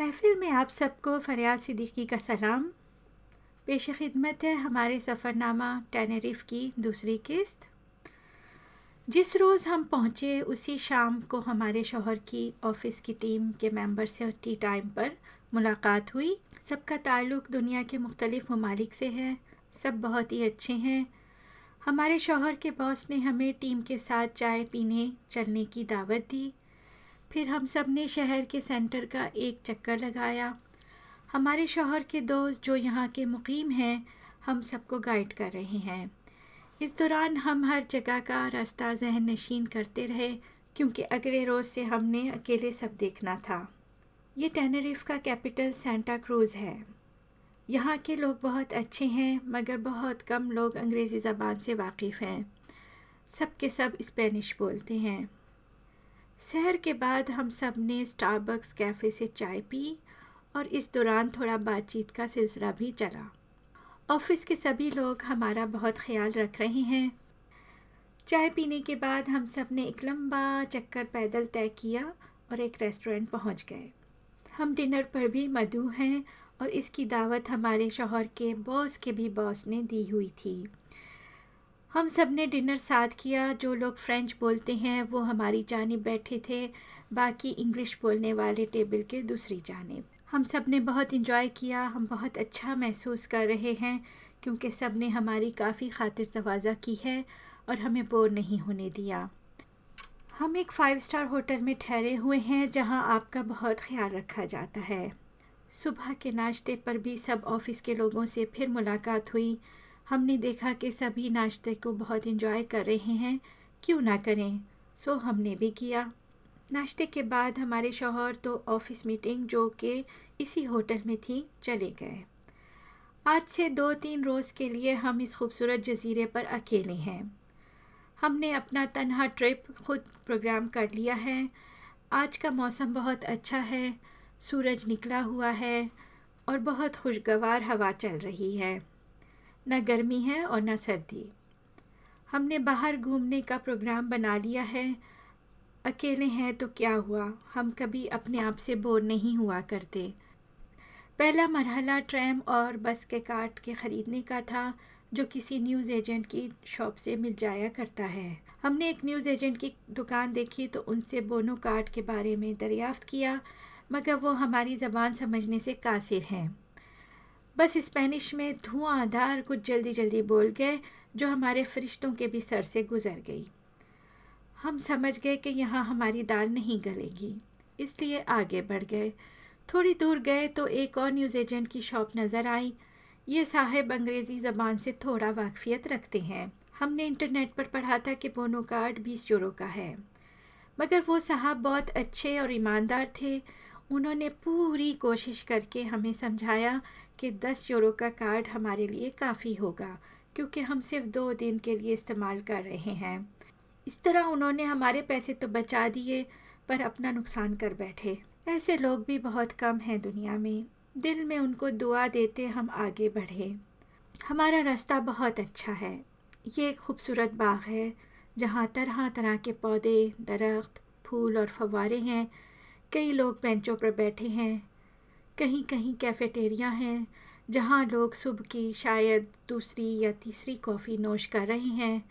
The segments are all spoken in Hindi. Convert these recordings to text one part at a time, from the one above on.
महफिल में आप सबको फरियाद सिद्दीकी का सलाम। पेश खिदमत है हमारे सफ़रनामा टेनरिफ की दूसरी किस्त। जिस रोज़ हम पहुँचे उसी शाम को हमारे शोहर की ऑफ़िस की टीम के मेंबर से टी टाइम पर मुलाकात हुई। सबका ताल्लुक़ दुनिया के मुख्तलिफ़ ममालिक से है। सब बहुत ही अच्छे हैं। हमारे शोहर के बॉस ने हमें टीम के साथ चाय पीने, चलने की दावत दी। फिर हम सबने शहर के सेंटर का एक चक्कर लगाया। हमारे शोहर के दोस्त जो यहाँ के मुकीम हैं, हम सबको गाइड कर रहे हैं। इस दौरान हम हर जगह का रास्ता जहन नशीन करते रहे, क्योंकि अगले रोज़ से हमने अकेले सब देखना था। ये टेनरिफ का कैपिटल सेंटा क्रूज़ है। यहाँ के लोग बहुत अच्छे हैं, मगर बहुत कम लोग अंग्रेज़ी ज़बान से वाकिफ़ हैं। सब के सब स्पेनिश बोलते हैं। शहर के बाद हम सबने स्टारबक्स कैफ़े से चाय पी और इस दौरान थोड़ा बातचीत का सिलसिला भी चला। ऑफ़िस के सभी लोग हमारा बहुत ख्याल रख रहे हैं। चाय पीने के बाद हम सबने एक लंबा चक्कर पैदल तय किया और एक रेस्टोरेंट पहुँच गए। हम डिनर पर भी मधु हैं और इसकी दावत हमारे शोहर के बॉस के भी बॉस ने दी हुई थी। हम सबने डिनर साथ किया। जो लोग फ्रेंच बोलते हैं, वो हमारी जानब बैठे थे। बाकी इंग्लिश बोलने वाले टेबल के दूसरी जानब। हम सबने बहुत इन्जॉय किया। हम बहुत अच्छा महसूस कर रहे हैं, क्योंकि सबने हमारी काफ़ी खातिर तवाज़ा की है और हमें बोर नहीं होने दिया। हम एक फ़ाइव स्टार होटल में ठहरे हुए हैं, जहाँ आपका बहुत ख्याल रखा जाता है। सुबह के नाश्ते पर भी सब ऑफ़िस के लोगों से फिर मुलाकात हुई। हमने देखा कि सभी नाश्ते को बहुत इन्जॉय कर रहे हैं। क्यों ना करें? सो हमने भी किया। नाश्ते के बाद हमारे शोहर तो ऑफ़िस मीटिंग जो कि इसी होटल में थी, चले गए। आज से दो तीन रोज़ के लिए हम इस खूबसूरत जजीरे पर अकेले हैं। हमने अपना तनहा ट्रिप खुद प्रोग्राम कर लिया है। आज का मौसम बहुत अच्छा है। सूरज निकला हुआ है और बहुत खुशगवार हवा चल रही है। न गर्मी है और न सर्दी। हमने बाहर घूमने का प्रोग्राम बना लिया है। अकेले हैं तो क्या हुआ? हम कभी अपने आप से बोर नहीं हुआ करते। पहला मरहला ट्रैम और बस के कार्ड के ख़रीदने का था, जो किसी न्यूज़ एजेंट की शॉप से मिल जाया करता है। हमने एक न्यूज़ एजेंट की दुकान देखी तो उनसे बोनो कार्ड के बारे में दरियाफ़्त किया, मगर वो हमारी ज़बान समझने से कासिर हैं। बस स्पेनिश में धुआंधार कुछ जल्दी जल्दी बोल गए, जो हमारे फरिश्तों के भी सर से गुज़र गई। हम समझ गए कि यहाँ हमारी दाल नहीं गलेगी, इसलिए आगे बढ़ गए। थोड़ी दूर गए तो एक और न्यूज़ एजेंट की शॉप नज़र आई। ये साहेब अंग्रेज़ी ज़बान से थोड़ा वाकफियत रखते हैं। हमने इंटरनेट पर पढ़ा था कि बोनो कार्ड बीस यूरो का है। मगर वो साहब बहुत अच्छे और ईमानदार थे। उन्होंने पूरी कोशिश करके हमें समझाया कि दस यूरो का कार्ड हमारे लिए काफ़ी होगा, क्योंकि हम सिर्फ़ दो दिन के लिए इस्तेमाल कर रहे हैं। इस तरह उन्होंने हमारे पैसे तो बचा दिए, पर अपना नुकसान कर बैठे। ऐसे लोग भी बहुत कम हैं दुनिया में। दिल में उनको दुआ देते हम आगे बढ़े। हमारा रास्ता बहुत अच्छा है। ये एक खूबसूरत बाग है, जहाँ तरह तरह के पौधे, दरख्त, फूल और फवारे हैं। कई लोग बेंचों पर बैठे हैं। कहीं कहीं कैफेटेरिया हैं, जहाँ लोग सुबह की शायद दूसरी या तीसरी कॉफ़ी नोश कर रहे हैं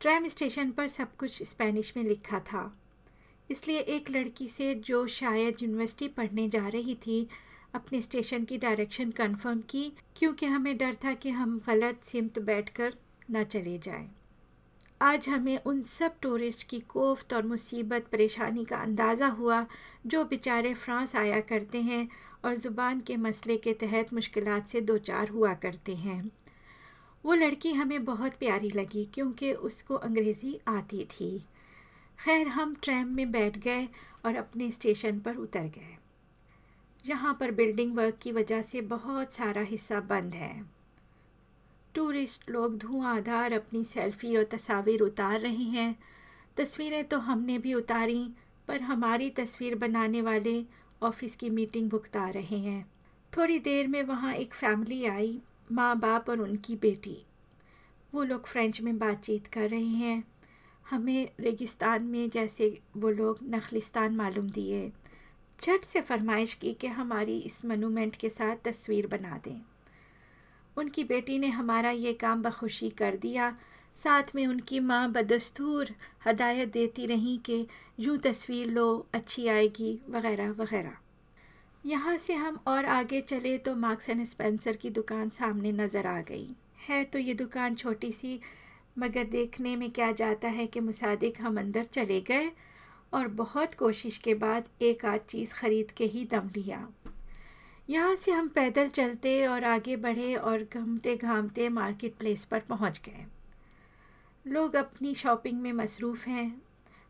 ट्रैम स्टेशन पर सब कुछ स्पेनिश में लिखा था इसलिए एक लड़की से जो शायद यूनिवर्सिटी पढ़ने जा रही थी, अपने स्टेशन की डायरेक्शन कंफर्म की, क्योंकि हमें डर था कि हम गलत सिमत बैठकर ना चले जाएँ। आज हमें उन सब टूरिस्ट की कोफ्त और मुसीबत परेशानी का अंदाज़ा हुआ, जो बेचारे फ्रांस आया करते हैं और ज़ुबान के मसले के तहत मुश्किल से दो चार हुआ करते हैं। वो लड़की हमें बहुत प्यारी लगी क्योंकि उसको अंग्रेज़ी आती थी। खैर, हम ट्रैम में बैठ गए और अपने स्टेशन पर उतर गए। यहाँ पर बिल्डिंग वर्क की वजह से बहुत सारा हिस्सा बंद है। टूरिस्ट लोग धुआंधार अपनी सेल्फ़ी और तस्वीर उतार रहे हैं। तस्वीरें तो हमने भी उतारी, पर हमारी तस्वीर बनाने वाले ऑफ़िस की मीटिंग भुगता रहे हैं। थोड़ी देर में वहाँ एक फैमिली आई, माँ बाप और उनकी बेटी। वो लोग फ़्रेंच में बातचीत कर रहे हैं। हमें रेगिस्तान में जैसे वो लोग नखलिस्तान मालूम दिए। झट से फरमाइश की कि हमारी इस मोनूमेंट के साथ तस्वीर बना दें। उनकी बेटी ने हमारा ये काम बखुशी कर दिया। साथ में उनकी माँ बदस्तूर हदायत देती रहीं कि यूँ तस्वीर लो, अच्छी आएगी, वगैरह वगैरह। यहाँ से हम और आगे चले तो मार्क्स एंड स्पेंसर की दुकान सामने नज़र आ गई। है तो ये दुकान छोटी सी, मगर देखने में क्या जाता है कि मुसादिक हम अंदर चले गए और बहुत कोशिश के बाद एक आध चीज़ ख़रीद के ही दम लिया। यहाँ से हम पैदल चलते और आगे बढ़े और घूमते घामते मार्केट प्लेस पर पहुँच गए। लोग अपनी शॉपिंग में मसरूफ़ हैं।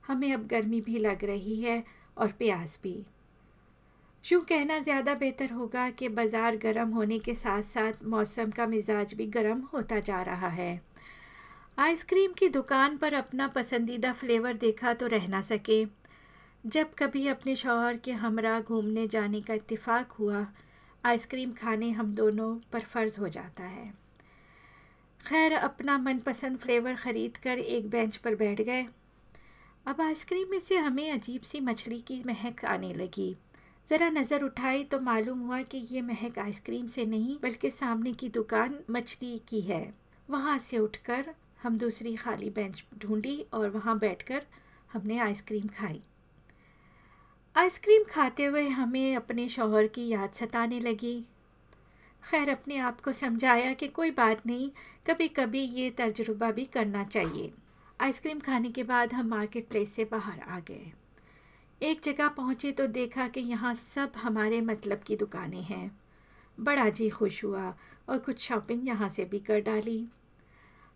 हमें अब गर्मी भी लग रही है और प्यास भी। यूँ कहना ज़्यादा बेहतर होगा कि बाज़ार गर्म होने के साथ साथ मौसम का मिजाज भी गर्म होता जा रहा है। आइसक्रीम की दुकान पर अपना पसंदीदा फ्लेवर देखा तो रह ना सके। जब कभी अपने शौहर के हमरा घूमने जाने का इत्तेफाक हुआ, आइसक्रीम खाने हम दोनों पर फ़र्ज़ हो जाता है। खैर, अपना मनपसंद फ्लेवर ख़रीद कर एक बेंच पर बैठ गए। अब आइसक्रीम में से हमें अजीब सी मछली की महक आने लगी। ज़रा नज़र उठाई तो मालूम हुआ कि ये महक आइसक्रीम से नहीं, बल्कि सामने की दुकान मछली की है। वहाँ से उठकर हम दूसरी खाली बेंच ढूंढी और वहाँ बैठकर हमने आइसक्रीम खाई। आइसक्रीम खाते हुए हमें अपने शौहर की याद सताने लगी। खैर, अपने आप को समझाया कि कोई बात नहीं कभी कभी ये तजुर्बा भी करना चाहिए। आइसक्रीम खाने के बाद हम मार्केट प्लेस से बाहर आ गए। एक जगह पहुँचे तो देखा कि यहाँ सब हमारे मतलब की दुकानें हैं। बड़ा जी खुश हुआ और कुछ शॉपिंग यहाँ से भी कर डाली।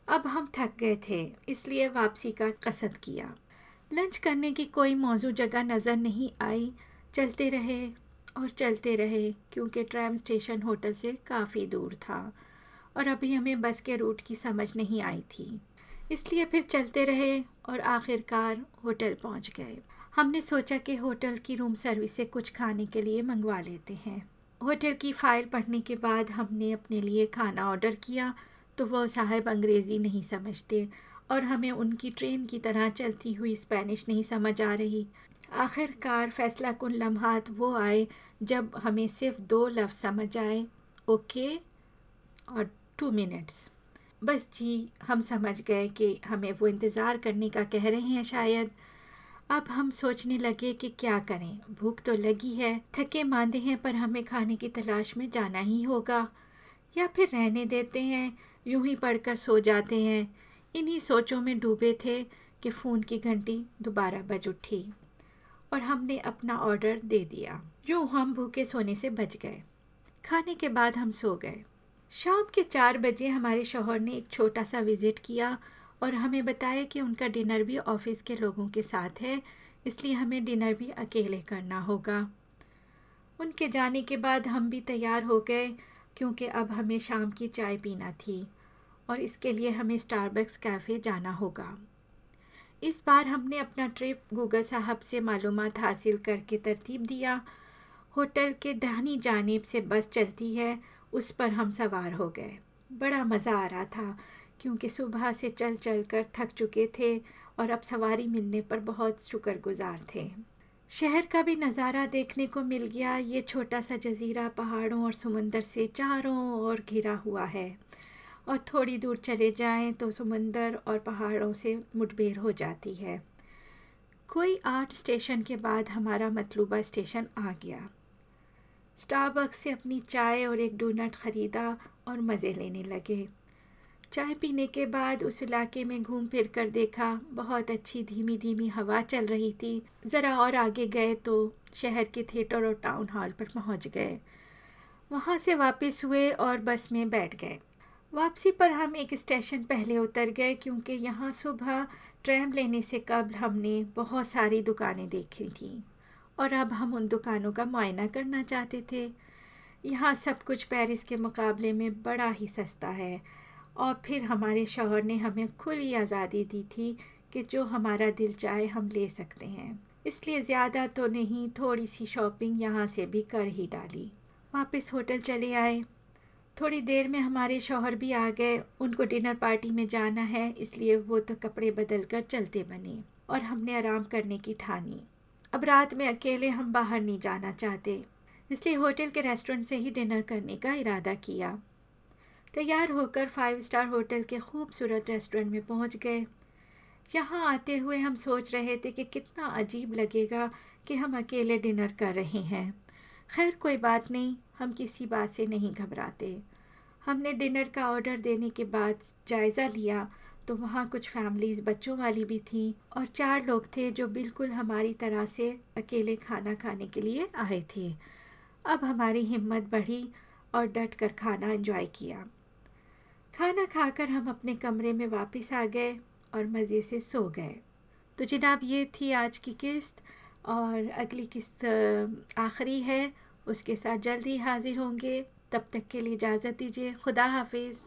अब हम थक गए थे, इसलिए वापसी का कसद किया। लंच करने की कोई मौजू जगह नज़र नहीं आई, चलते रहे। और चलते रहे, क्योंकि ट्रैम स्टेशन होटल से काफ़ी दूर था और अभी हमें बस के रूट की समझ नहीं आई थी। इसलिए फिर चलते रहे और आखिरकार होटल पहुँच गए। हमने सोचा कि होटल की रूम सर्विस से कुछ खाने के लिए मंगवा लेते हैं। होटल की फ़ाइल पढ़ने के बाद हमने अपने लिए खाना ऑर्डर किया तो वह साहब अंग्रेज़ी नहीं समझते और हमें उनकी ट्रेन की तरह चलती हुई स्पेनिश नहीं समझ आ रही। आखिरकार फ़ैसला कन लम्हात वो आए जब हमें सिर्फ़ दो लफ्ज़ समझ आए। ओके? और टू मिनट्स बस जी, हम समझ गए कि हमें वो इंतज़ार करने का कह रहे हैं शायद। अब हम सोचने लगे कि क्या करें। भूख तो लगी है, थके मांदे हैं पर हमें खाने की तलाश में जाना ही होगा। या फिर रहने देते हैं, यूँ ही पढ़कर सो जाते हैं। इन्हीं सोचों में डूबे थे कि फ़ोन की घंटी दोबारा बज उठी। और हमने अपना ऑर्डर दे दिया। यूँ हम भूखे सोने से बच गए। खाने के बाद हम सो गए। शाम के चार बजे हमारे शोहर ने एक छोटा सा विज़िट किया और हमें बताया कि उनका डिनर भी ऑफ़िस के लोगों के साथ है, इसलिए हमें डिनर भी अकेले करना होगा। उनके जाने के बाद हम भी तैयार हो गए, क्योंकि अब हमें शाम की चाय पीना थी और इसके लिए हमें स्टारबक्स कैफ़े जाना होगा। इस बार हमने अपना ट्रिप गूगल साहब से मालूम हासिल करके तरतीब दिया। होटल के दहनी जानेब से बस चलती है, उस पर हम सवार हो गए। बड़ा मज़ा आ रहा था, क्योंकि सुबह से चल चल कर थक चुके थे और अब सवारी मिलने पर बहुत शुक्रगुजार थे। शहर का भी नज़ारा देखने को मिल गया। ये छोटा सा जजीरा पहाड़ों और समंदर से चारों ओर घिरा हुआ है। और थोड़ी दूर चले जाएँ तो समंदर और पहाड़ों से मुठभेड़ हो जाती है। कोई आठ स्टेशन के बाद हमारा मतलूबा स्टेशन आ गया। स्टारबक्स से अपनी चाय और एक डोनट ख़रीदा और मज़े लेने लगे। चाय पीने के बाद उस इलाके में घूम फिर कर देखा, बहुत अच्छी धीमी धीमी हवा चल रही थी। ज़रा और आगे गए तो शहर के थिएटर और टाउन हॉल पर पहुँच गए। वहाँ से वापस हुए और बस में बैठ गए। वापसी पर हम एक स्टेशन पहले उतर गए क्योंकि यहाँ सुबह ट्रेन लेने से कबल हमने बहुत सारी दुकानें देखी थी और अब हम उन दुकानों का मुआयना करना चाहते थे। यहाँ सब कुछ पेरिस के मुकाबले में बड़ा ही सस्ता है और फिर हमारे शौहर ने हमें खुली आज़ादी दी थी कि जो हमारा दिल चाहे हम ले सकते हैं। इसलिए ज़्यादा तो नहीं, थोड़ी सी शॉपिंग यहाँ से भी कर ही डाली। वापस होटल चले आए। थोड़ी देर में हमारे शौहर भी आ गए। उनको डिनर पार्टी में जाना है, इसलिए वो तो कपड़े बदल कर चलते बने और हमने आराम करने की ठानी। अब रात में अकेले हम बाहर नहीं जाना चाहते, इसलिए होटल के रेस्टोरेंट से ही डिनर करने का इरादा किया। तैयार होकर फाइव स्टार होटल के खूबसूरत रेस्टोरेंट में पहुँच गए। यहाँ आते हुए हम सोच रहे थे कि कितना अजीब लगेगा कि हम अकेले डिनर कर रहे हैं। खैर, कोई बात नहीं। हम किसी बात से नहीं घबराते। हमने डिनर का ऑर्डर देने के बाद जायज़ा लिया तो वहाँ कुछ फैमिलीज़ बच्चों वाली भी थी और चार लोग थे जो बिल्कुल हमारी तरह से अकेले खाना खाने के लिए आए थे। अब हमारी हिम्मत बढ़ी और डट कर खाना एंजॉय किया। खाना खाकर हम अपने कमरे में वापस आ गए और मज़े से सो गए। तो जनाब, ये थी आज की किस्त और अगली किस्त आखिरी है। उसके साथ जल्द ही हाज़िर होंगे। तब तक के लिए इजाज़त दीजिए। खुदा हाफिज़।